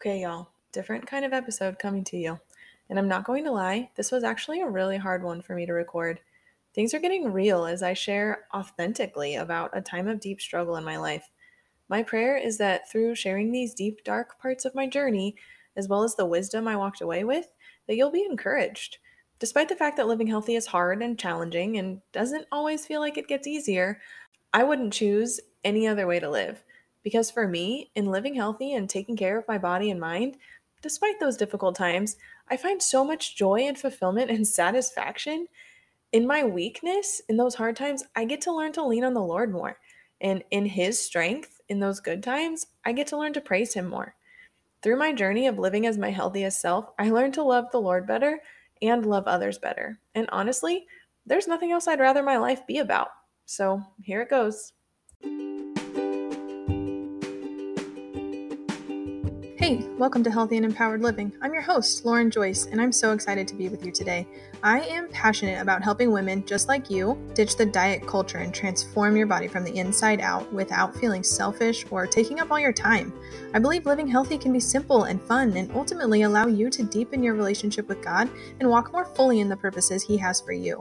Okay, y'all, different kind of episode coming to you. And I'm not going to lie, this was actually a really hard one for me to record. Things are getting real as I share authentically about a time of deep struggle in my life. My prayer is that through sharing these deep, dark parts of my journey, as well as the wisdom I walked away with, that you'll be encouraged. Despite the fact that living healthy is hard and challenging and doesn't always feel like it gets easier, I wouldn't choose any other way to live. Because for me, in living healthy and taking care of my body and mind, despite those difficult times, I find so much joy and fulfillment and satisfaction. In my weakness, in those hard times, I get to learn to lean on the Lord more. And in His strength, in those good times, I get to learn to praise Him more. Through my journey of living as my healthiest self, I learned to love the Lord better and love others better. And honestly, there's nothing else I'd rather my life be about. So here it goes. Hey, welcome to Healthy and Empowered Living. I'm your host, Lauren Joyce, and I'm so excited to be with you today. I am passionate about helping women just like you ditch the diet culture and transform your body from the inside out without feeling selfish or taking up all your time. I believe living healthy can be simple and fun and ultimately allow you to deepen your relationship with God and walk more fully in the purposes He has for you.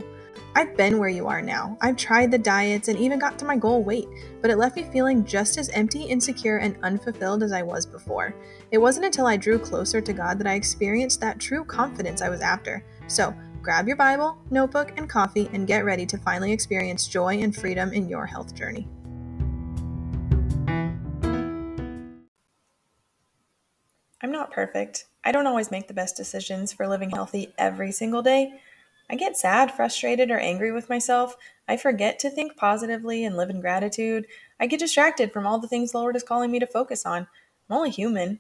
I've been where you are now. I've tried the diets and even got to my goal weight, but it left me feeling just as empty, insecure, and unfulfilled as I was before. It wasn't until I drew closer to God that I experienced that true confidence I was after. So, grab your Bible, notebook, and coffee and get ready to finally experience joy and freedom in your health journey. I'm not perfect. I don't always make the best decisions for living healthy every single day. I get sad, frustrated, or angry with myself. I forget to think positively and live in gratitude. I get distracted from all the things the Lord is calling me to focus on. I'm only human.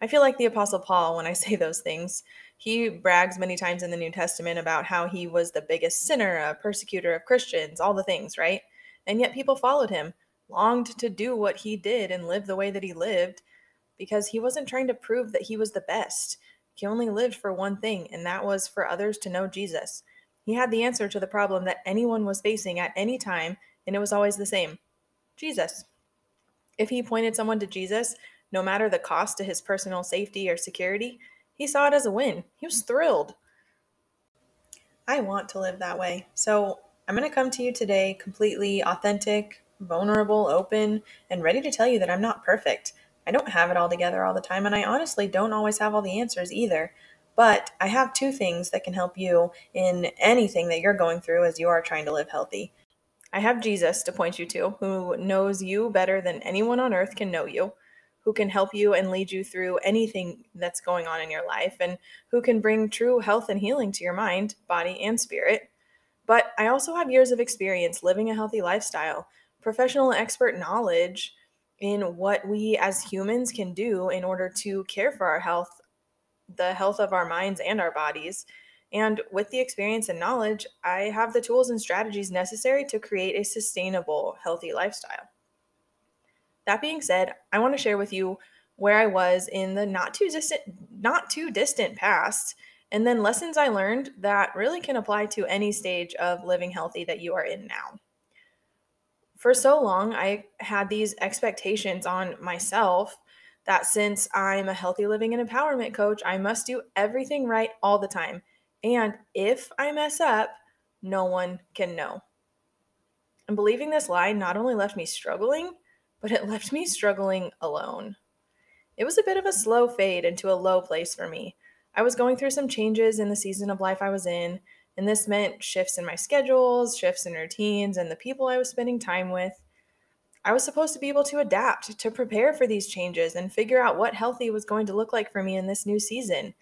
I feel like the Apostle Paul when I say those things. He brags many times in the New Testament about how he was the biggest sinner, a persecutor of Christians, all the things, right? And yet people followed him, longed to do what he did and live the way that he lived because he wasn't trying to prove that he was the best. He only lived for one thing, and that was for others to know Jesus. He had the answer to the problem that anyone was facing at any time, and it was always the same Jesus. If he pointed someone to Jesus, no matter the cost to his personal safety or security, he saw it as a win. He was thrilled. I want to live that way. So I'm going to come to you today completely authentic, vulnerable, open, and ready to tell you that I'm not perfect. I don't have it all together all the time, and I honestly don't always have all the answers either. But I have two things that can help you in anything that you're going through as you are trying to live healthy. I have Jesus to point you to, who knows you better than anyone on earth can know you, who can help you and lead you through anything that's going on in your life, and who can bring true health and healing to your mind, body, and spirit. But I also have years of experience living a healthy lifestyle, professional and expert knowledge in what we as humans can do in order to care for our health, the health of our minds and our bodies. And with the experience and knowledge, I have the tools and strategies necessary to create a sustainable, healthy lifestyle. That being said, I want to share with you where I was in the not too distant not too distant past and then lessons I learned that really can apply to any stage of living healthy that you are in now for so long, I had these expectations on myself that since I'm a healthy living and empowerment coach, I must do everything right all the time. And if I mess up, no one can know. And believing this lie not only left me struggling, but it left me struggling alone. It was a bit of a slow fade into a low place for me. I was going through some changes in the season of life I was in, and this meant shifts in my schedules, shifts in routines, and the people I was spending time with. I was supposed to be able to adapt, to prepare for these changes, and figure out what healthy was going to look like for me in this new season.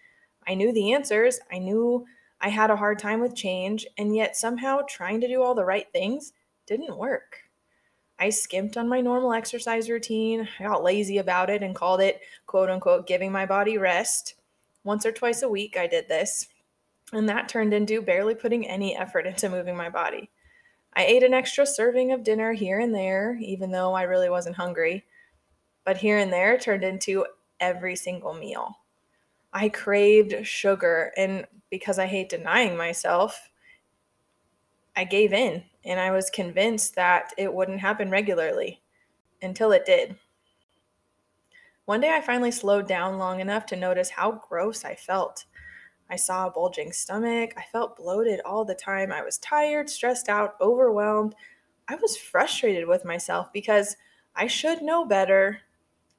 I knew the answers. I knew I had a hard time with change, and yet somehow trying to do all the right things didn't work. I skimped on my normal exercise routine. I got lazy about it and called it, quote unquote, giving my body rest. Once or twice a week, I did this. And that turned into barely putting any effort into moving my body. I ate an extra serving of dinner here and there, even though I really wasn't hungry. But here and there turned into every single meal. I craved sugar, and because I hate denying myself, I gave in and I was convinced that it wouldn't happen regularly until it did. One day I finally slowed down long enough to notice how gross I felt. I saw a bulging stomach. I felt bloated all the time. I was tired, stressed out, overwhelmed. I was frustrated with myself because I should know better.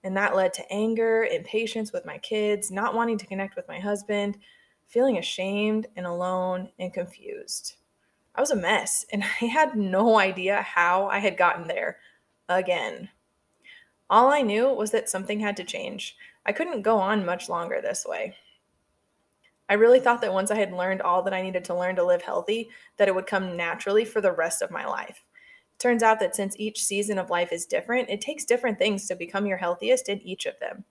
And that led to anger, impatience with my kids, not wanting to connect with my husband, feeling ashamed and alone and confused. I was a mess and I had no idea how I had gotten there again. All I knew was that something had to change. I couldn't go on much longer this way. I really thought that once I had learned all that I needed to learn to live healthy, that it would come naturally for the rest of my life. Turns out that since each season of life is different, it takes different things to become your healthiest in each of them.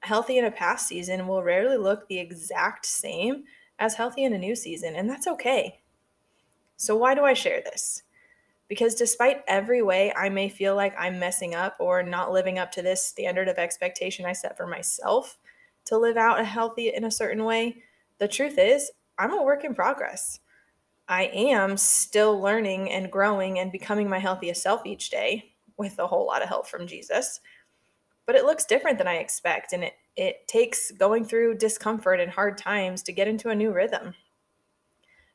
Healthy in a past season will rarely look the exact same as healthy in a new season, and that's okay. So, why do I share this? Because despite every way I may feel like I'm messing up or not living up to this standard of expectation I set for myself, to live out a healthy in a certain way. The truth is, I'm a work in progress. I am still learning and growing and becoming my healthiest self each day with a whole lot of help from Jesus. But it looks different than I expect, and it, it takes going through discomfort and hard times to get into a new rhythm.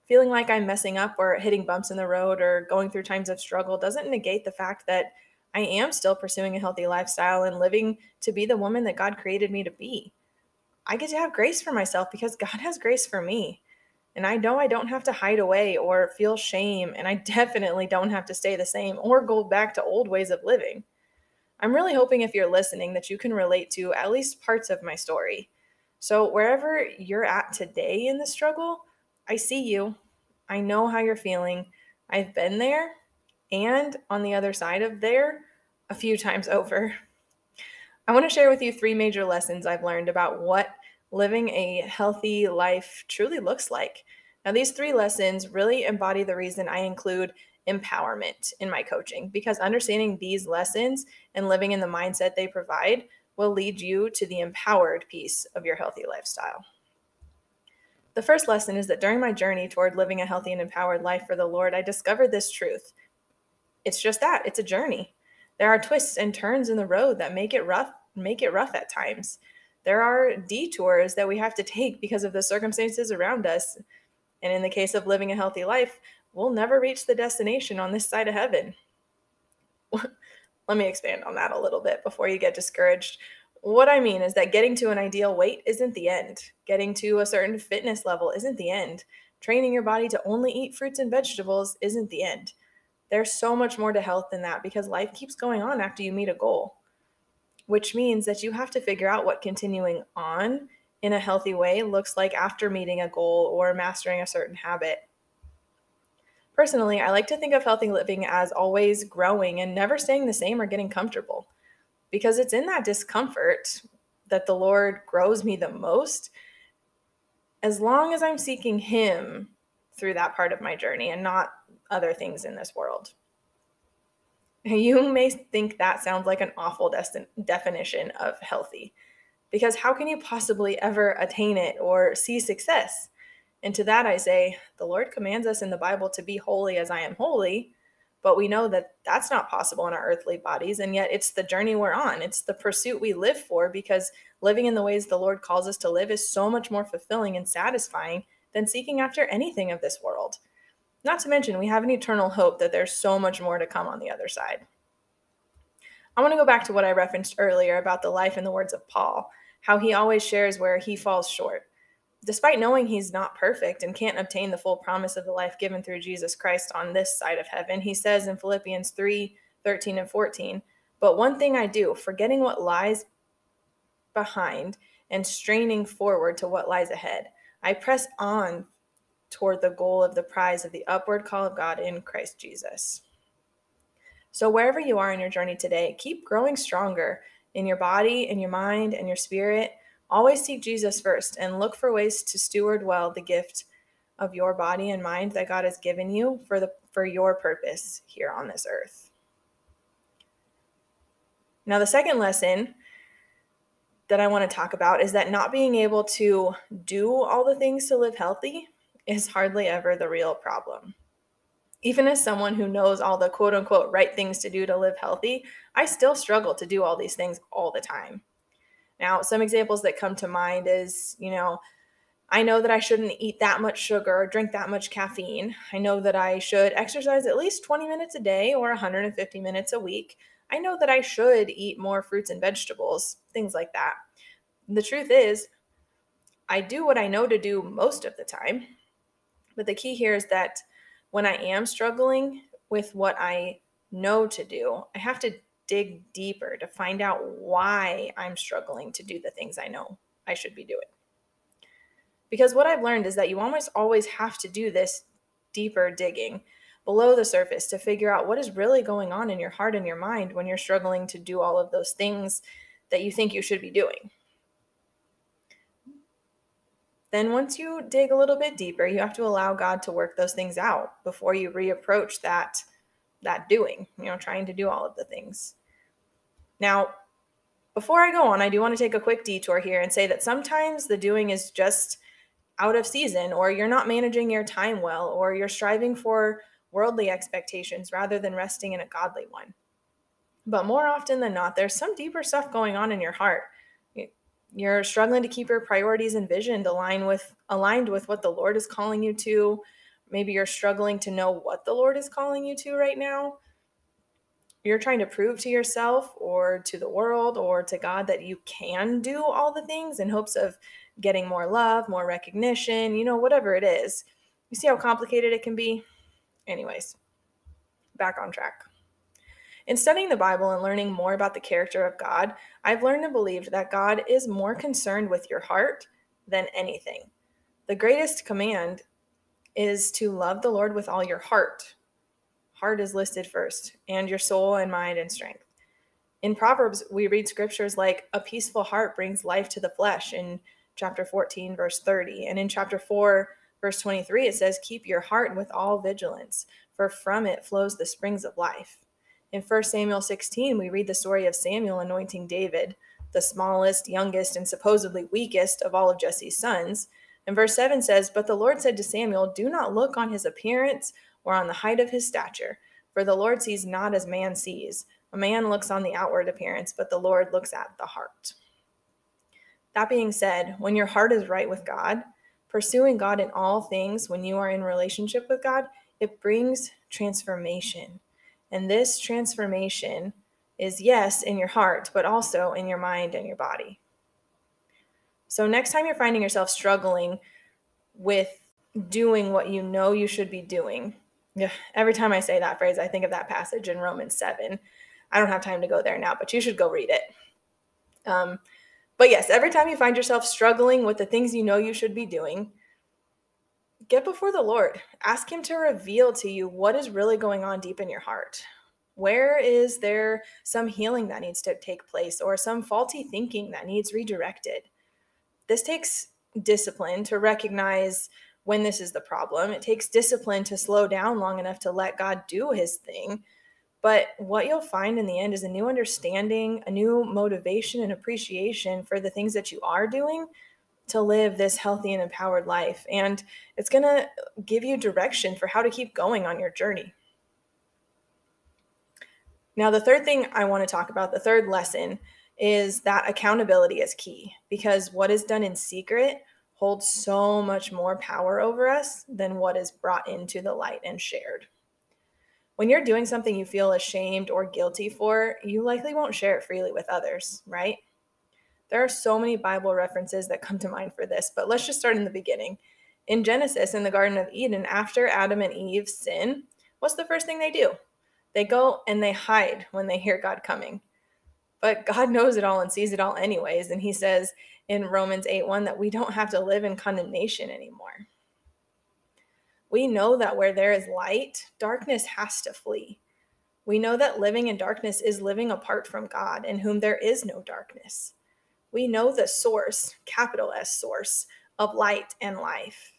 Feeling like I'm messing up or hitting bumps in the road or going through times of struggle doesn't negate the fact that I am still pursuing a healthy lifestyle and living to be the woman that God created me to be. I get to have grace for myself because God has grace for me. And I know I don't have to hide away or feel shame, and I definitely don't have to stay the same or go back to old ways of living. I'm really hoping if you're listening that you can relate to at least parts of my story. So, wherever you're at today in the struggle, I see you. I know how you're feeling. I've been there and on the other side of there a few times over. I want to share with you three major lessons I've learned about what living a healthy life truly looks like. Now, these three lessons really embody the reason I include empowerment in my coaching because understanding these lessons and living in the mindset they provide will lead you to the empowered piece of your healthy lifestyle. The first lesson is that during my journey toward living a healthy and empowered life for the Lord, I discovered this truth. It's just that, it's a journey. There are twists and turns in the road that make it rough, make it rough at times. There are detours that we have to take because of the circumstances around us. And in the case of living a healthy life, we'll never reach the destination on this side of heaven. Let me expand on that a little bit before you get discouraged. What I mean is that getting to an ideal weight isn't the end. Getting to a certain fitness level isn't the end. Training your body to only eat fruits and vegetables isn't the end. There's so much more to health than that because life keeps going on after you meet a goal, which means that you have to figure out what continuing on in a healthy way looks like after meeting a goal or mastering a certain habit. Personally, I like to think of healthy living as always growing and never staying the same or getting comfortable because it's in that discomfort that the Lord grows me the most. As long as I'm seeking Him through that part of my journey and not other things in this world. You may think that sounds like an awful definition of healthy, because how can you possibly ever attain it or see success? And to that I say, the Lord commands us in the Bible to be holy as I am holy, but we know that that's not possible in our earthly bodies. And yet it's the journey we're on, it's the pursuit we live for, because living in the ways the Lord calls us to live is so much more fulfilling and satisfying than seeking after anything of this world. Not to mention, we have an eternal hope that there's so much more to come on the other side. I want to go back to what I referenced earlier about the life and the words of Paul, how he always shares where he falls short. Despite knowing he's not perfect and can't obtain the full promise of the life given through Jesus Christ on this side of heaven, he says in Philippians 3 13 and 14, But one thing I do, forgetting what lies behind and straining forward to what lies ahead, I press on toward the goal of the prize of the upward call of God in Christ Jesus. So, wherever you are in your journey today, keep growing stronger in your body, in your mind, and your spirit. Always seek Jesus first and look for ways to steward well the gift of your body and mind that God has given you for the for your purpose here on this earth. Now, the second lesson that I want to talk about is that not being able to do all the things to live healthy is hardly ever the real problem. Even as someone who knows all the quote unquote right things to do to live healthy, I still struggle to do all these things all the time. Now, some examples that come to mind is, you know, I know that I shouldn't eat that much sugar or drink that much caffeine. I know that I should exercise at least 20 minutes a day or 150 minutes a week. I know that I should eat more fruits and vegetables, things like that. The truth is, I do what I know to do most of the time. But the key here is that when I am struggling with what I know to do, I have to dig deeper to find out why I'm struggling to do the things I know I should be doing. Because what I've learned is that you almost always have to do this deeper digging below the surface to figure out what is really going on in your heart and your mind when you're struggling to do all of those things that you think you should be doing. Then, once you dig a little bit deeper, you have to allow God to work those things out before you reapproach that that doing, you know, trying to do all of the things. Now, before I go on, I do want to take a quick detour here and say that sometimes the doing is just out of season, or you're not managing your time well, or you're striving for worldly expectations rather than resting in a godly one. But more often than not, there's some deeper stuff going on in your heart. You're struggling to keep your priorities and vision aligned with aligned with what the Lord is calling you to. Maybe you're struggling to know what the Lord is calling you to right now. You're trying to prove to yourself or to the world or to God that you can do all the things in hopes of getting more love, more recognition, you know, whatever it is. You see how complicated it can be? Anyways, back on track. In studying the Bible and learning more about the character of God, I've learned and believed that God is more concerned with your heart than anything. The greatest command is to love the Lord with all your heart. Heart is listed first, and your soul and mind and strength. In Proverbs, we read scriptures like, A peaceful heart brings life to the flesh, in chapter 14, verse 30. And in chapter 4, verse 23, it says, Keep your heart with all vigilance, for from it flows the springs of life. In 1 Samuel 16, we read the story of Samuel anointing David, the smallest, youngest, and supposedly weakest of all of Jesse's sons. And verse 7 says, But the Lord said to Samuel, Do not look on his appearance or on the height of his stature, for the Lord sees not as man sees. A man looks on the outward appearance, but the Lord looks at the heart. That being said, when your heart is right with God, pursuing God in all things when you are in relationship with God, it brings transformation. And this transformation is, yes, in your heart, but also in your mind and your body. So, next time you're finding yourself struggling with doing what you know you should be doing, every time I say that phrase, I think of that passage in Romans 7. I don't have time to go there now, but you should go read it. Um, but yes, every time you find yourself struggling with the things you know you should be doing, get before the Lord. Ask Him to reveal to you what is really going on deep in your heart. Where is there some healing that needs to take place or some faulty thinking that needs redirected? This takes discipline to recognize when this is the problem. It takes discipline to slow down long enough to let God do his thing. But what you'll find in the end is a new understanding, a new motivation and appreciation for the things that you are doing to live this healthy and empowered life. And it's going to give you direction for how to keep going on your journey. Now, the third thing I want to talk about, the third lesson, is that accountability is key because what is done in secret holds so much more power over us than what is brought into the light and shared. When you're doing something you feel ashamed or guilty for, you likely won't share it freely with others, right? There are so many Bible references that come to mind for this, but let's just start in the beginning. In Genesis, in the Garden of Eden, after Adam and Eve sin, what's the first thing they do? They go and they hide when they hear God coming. But God knows it all and sees it all anyways. And he says in Romans 8 1 that we don't have to live in condemnation anymore. We know that where there is light, darkness has to flee. We know that living in darkness is living apart from God, in whom there is no darkness we know the source, capital S source, of light and life.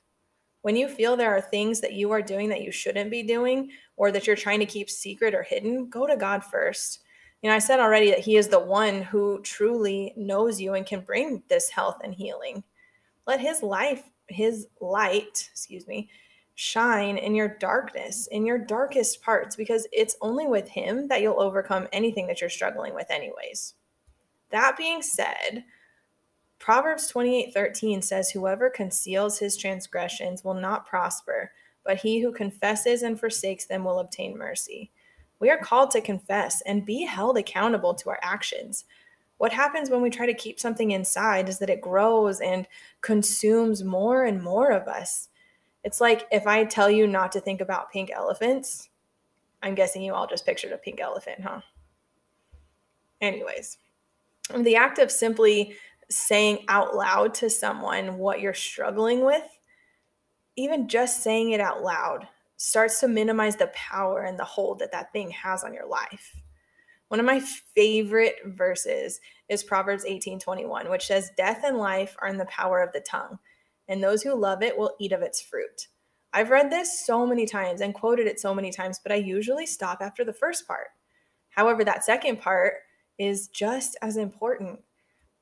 When you feel there are things that you are doing that you shouldn't be doing or that you're trying to keep secret or hidden, go to God first. You know, I said already that He is the one who truly knows you and can bring this health and healing. Let His life, His light, excuse me, shine in your darkness, in your darkest parts, because it's only with Him that you'll overcome anything that you're struggling with, anyways. That being said, Proverbs 28 13 says, Whoever conceals his transgressions will not prosper, but he who confesses and forsakes them will obtain mercy. We are called to confess and be held accountable to our actions. What happens when we try to keep something inside is that it grows and consumes more and more of us. It's like if I tell you not to think about pink elephants, I'm guessing you all just pictured a pink elephant, huh? Anyways, the act of simply saying out loud to someone what you're struggling with, even just saying it out loud, starts to minimize the power and the hold that that thing has on your life. One of my favorite verses is Proverbs 18:21, which says, "Death and life are in the power of the tongue, and those who love it will eat of its fruit." I've read this so many times and quoted it so many times, but I usually stop after the first part. However, that second part is just as important.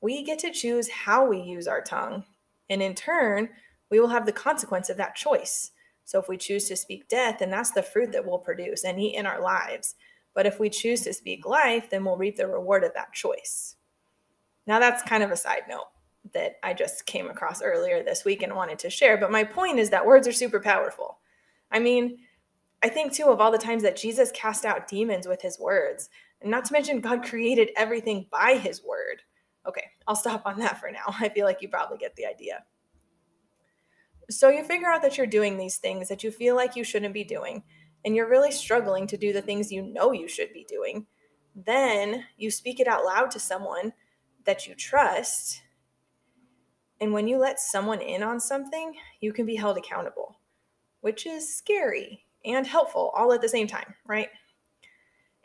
We get to choose how we use our tongue, and in turn, we will have the consequence of that choice. So if we choose to speak death, then that's the fruit that we'll produce and eat in our lives. But if we choose to speak life, then we'll reap the reward of that choice. Now, that's kind of a side note that I just came across earlier this week and wanted to share. But my point is that words are super powerful. I mean, I think too of all the times that Jesus cast out demons with his words, and not to mention God created everything by his word. Okay, I'll stop on that for now. I feel like you probably get the idea. So you figure out that you're doing these things that you feel like you shouldn't be doing, and you're really struggling to do the things you know you should be doing. Then you speak it out loud to someone that you trust and when you let someone in on something, you can be held accountable, which is scary and helpful all at the same time, right?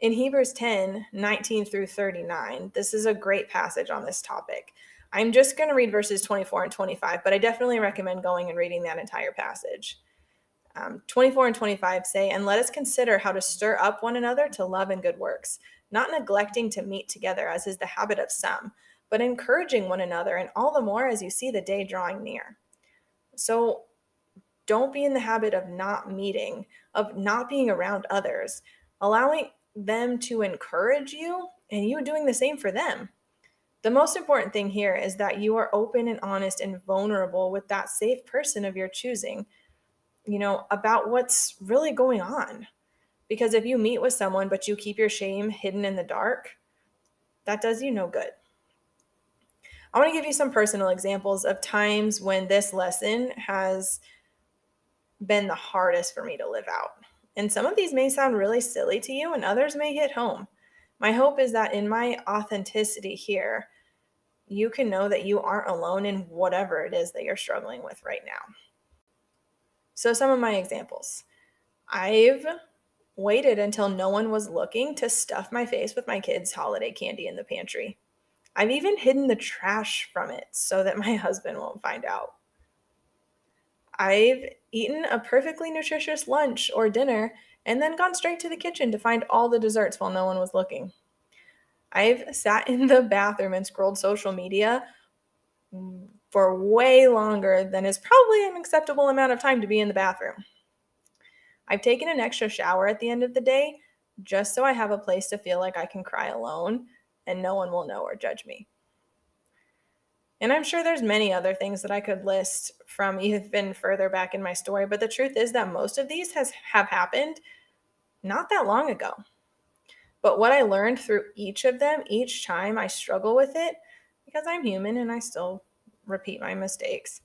In Hebrews 10 19 through 39, this is a great passage on this topic. I'm just going to read verses 24 and 25, but I definitely recommend going and reading that entire passage. Um, 24 and 25 say, And let us consider how to stir up one another to love and good works, not neglecting to meet together, as is the habit of some but encouraging one another, and all the more as you see the day drawing near. So don't be in the habit of not meeting, of not being around others, allowing them to encourage you and you doing the same for them. The most important thing here is that you are open and honest and vulnerable with that safe person of your choosing, you know, about what's really going on. Because if you meet with someone but you keep your shame hidden in the dark, that does you no good. I want to give you some personal examples of times when this lesson has been the hardest for me to live out. And some of these may sound really silly to you, and others may hit home. My hope is that in my authenticity here, you can know that you aren't alone in whatever it is that you're struggling with right now. So, some of my examples I've waited until no one was looking to stuff my face with my kids' holiday candy in the pantry. I've even hidden the trash from it so that my husband won't find out. I've eaten a perfectly nutritious lunch or dinner and then gone straight to the kitchen to find all the desserts while no one was looking. I've sat in the bathroom and scrolled social media for way longer than is probably an acceptable amount of time to be in the bathroom. I've taken an extra shower at the end of the day just so I have a place to feel like I can cry alone and no one will know or judge me. And I'm sure there's many other things that I could list from even further back in my story, but the truth is that most of these has have happened not that long ago. But what I learned through each of them, each time I struggle with it, because I'm human and I still repeat my mistakes,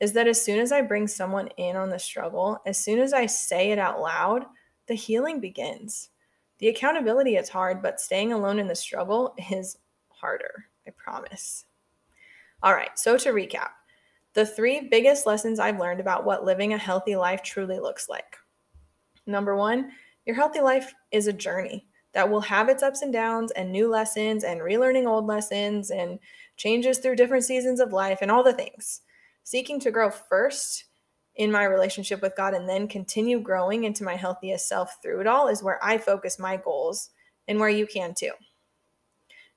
is that as soon as I bring someone in on the struggle, as soon as I say it out loud, the healing begins. The accountability is hard, but staying alone in the struggle is harder, I promise. All right, so to recap, the three biggest lessons I've learned about what living a healthy life truly looks like. Number one, your healthy life is a journey that will have its ups and downs and new lessons and relearning old lessons and changes through different seasons of life and all the things. Seeking to grow first in my relationship with God and then continue growing into my healthiest self through it all is where I focus my goals and where you can too.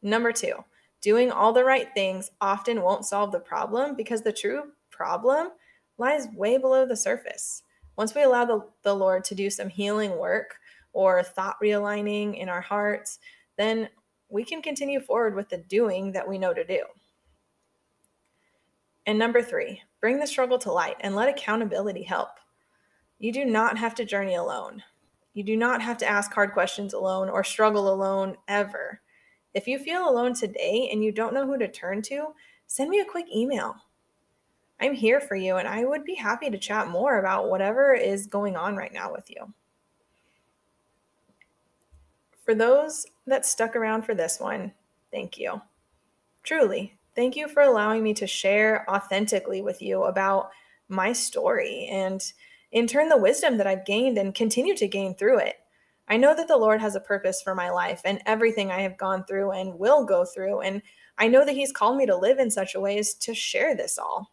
Number two, doing all the right things often won't solve the problem because the true problem lies way below the surface. Once we allow the, the Lord to do some healing work or thought realigning in our hearts, then we can continue forward with the doing that we know to do. And number three, bring the struggle to light and let accountability help. You do not have to journey alone. You do not have to ask hard questions alone or struggle alone ever. If you feel alone today and you don't know who to turn to, send me a quick email. I'm here for you and I would be happy to chat more about whatever is going on right now with you. For those that stuck around for this one, thank you. Truly, thank you for allowing me to share authentically with you about my story and, in turn, the wisdom that I've gained and continue to gain through it. I know that the Lord has a purpose for my life and everything I have gone through and will go through. And I know that He's called me to live in such a way as to share this all.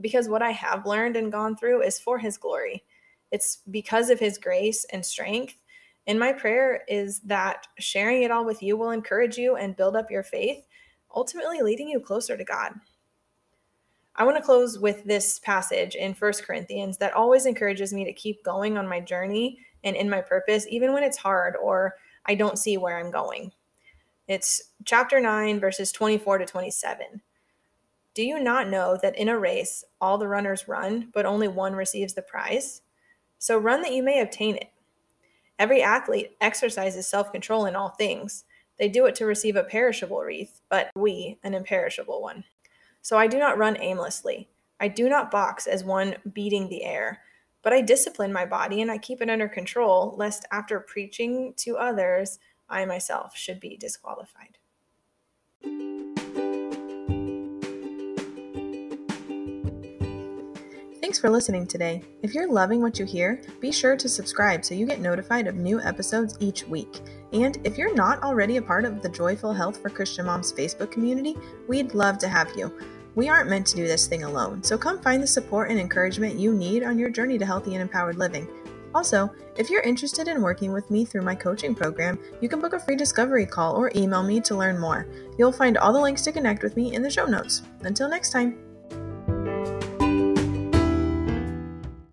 Because what I have learned and gone through is for His glory. It's because of His grace and strength and my prayer is that sharing it all with you will encourage you and build up your faith, ultimately leading you closer to God. I want to close with this passage in First Corinthians that always encourages me to keep going on my journey and in my purpose, even when it's hard or I don't see where I'm going. It's chapter 9, verses 24 to 27. Do you not know that in a race all the runners run, but only one receives the prize? So run that you may obtain it. Every athlete exercises self control in all things. They do it to receive a perishable wreath, but we an imperishable one. So I do not run aimlessly. I do not box as one beating the air, but I discipline my body and I keep it under control, lest after preaching to others, I myself should be disqualified. Thanks for listening today. If you're loving what you hear, be sure to subscribe so you get notified of new episodes each week. And if you're not already a part of the Joyful Health for Christian Moms Facebook community, we'd love to have you. We aren't meant to do this thing alone, so come find the support and encouragement you need on your journey to healthy and empowered living. Also, if you're interested in working with me through my coaching program, you can book a free discovery call or email me to learn more. You'll find all the links to connect with me in the show notes. Until next time.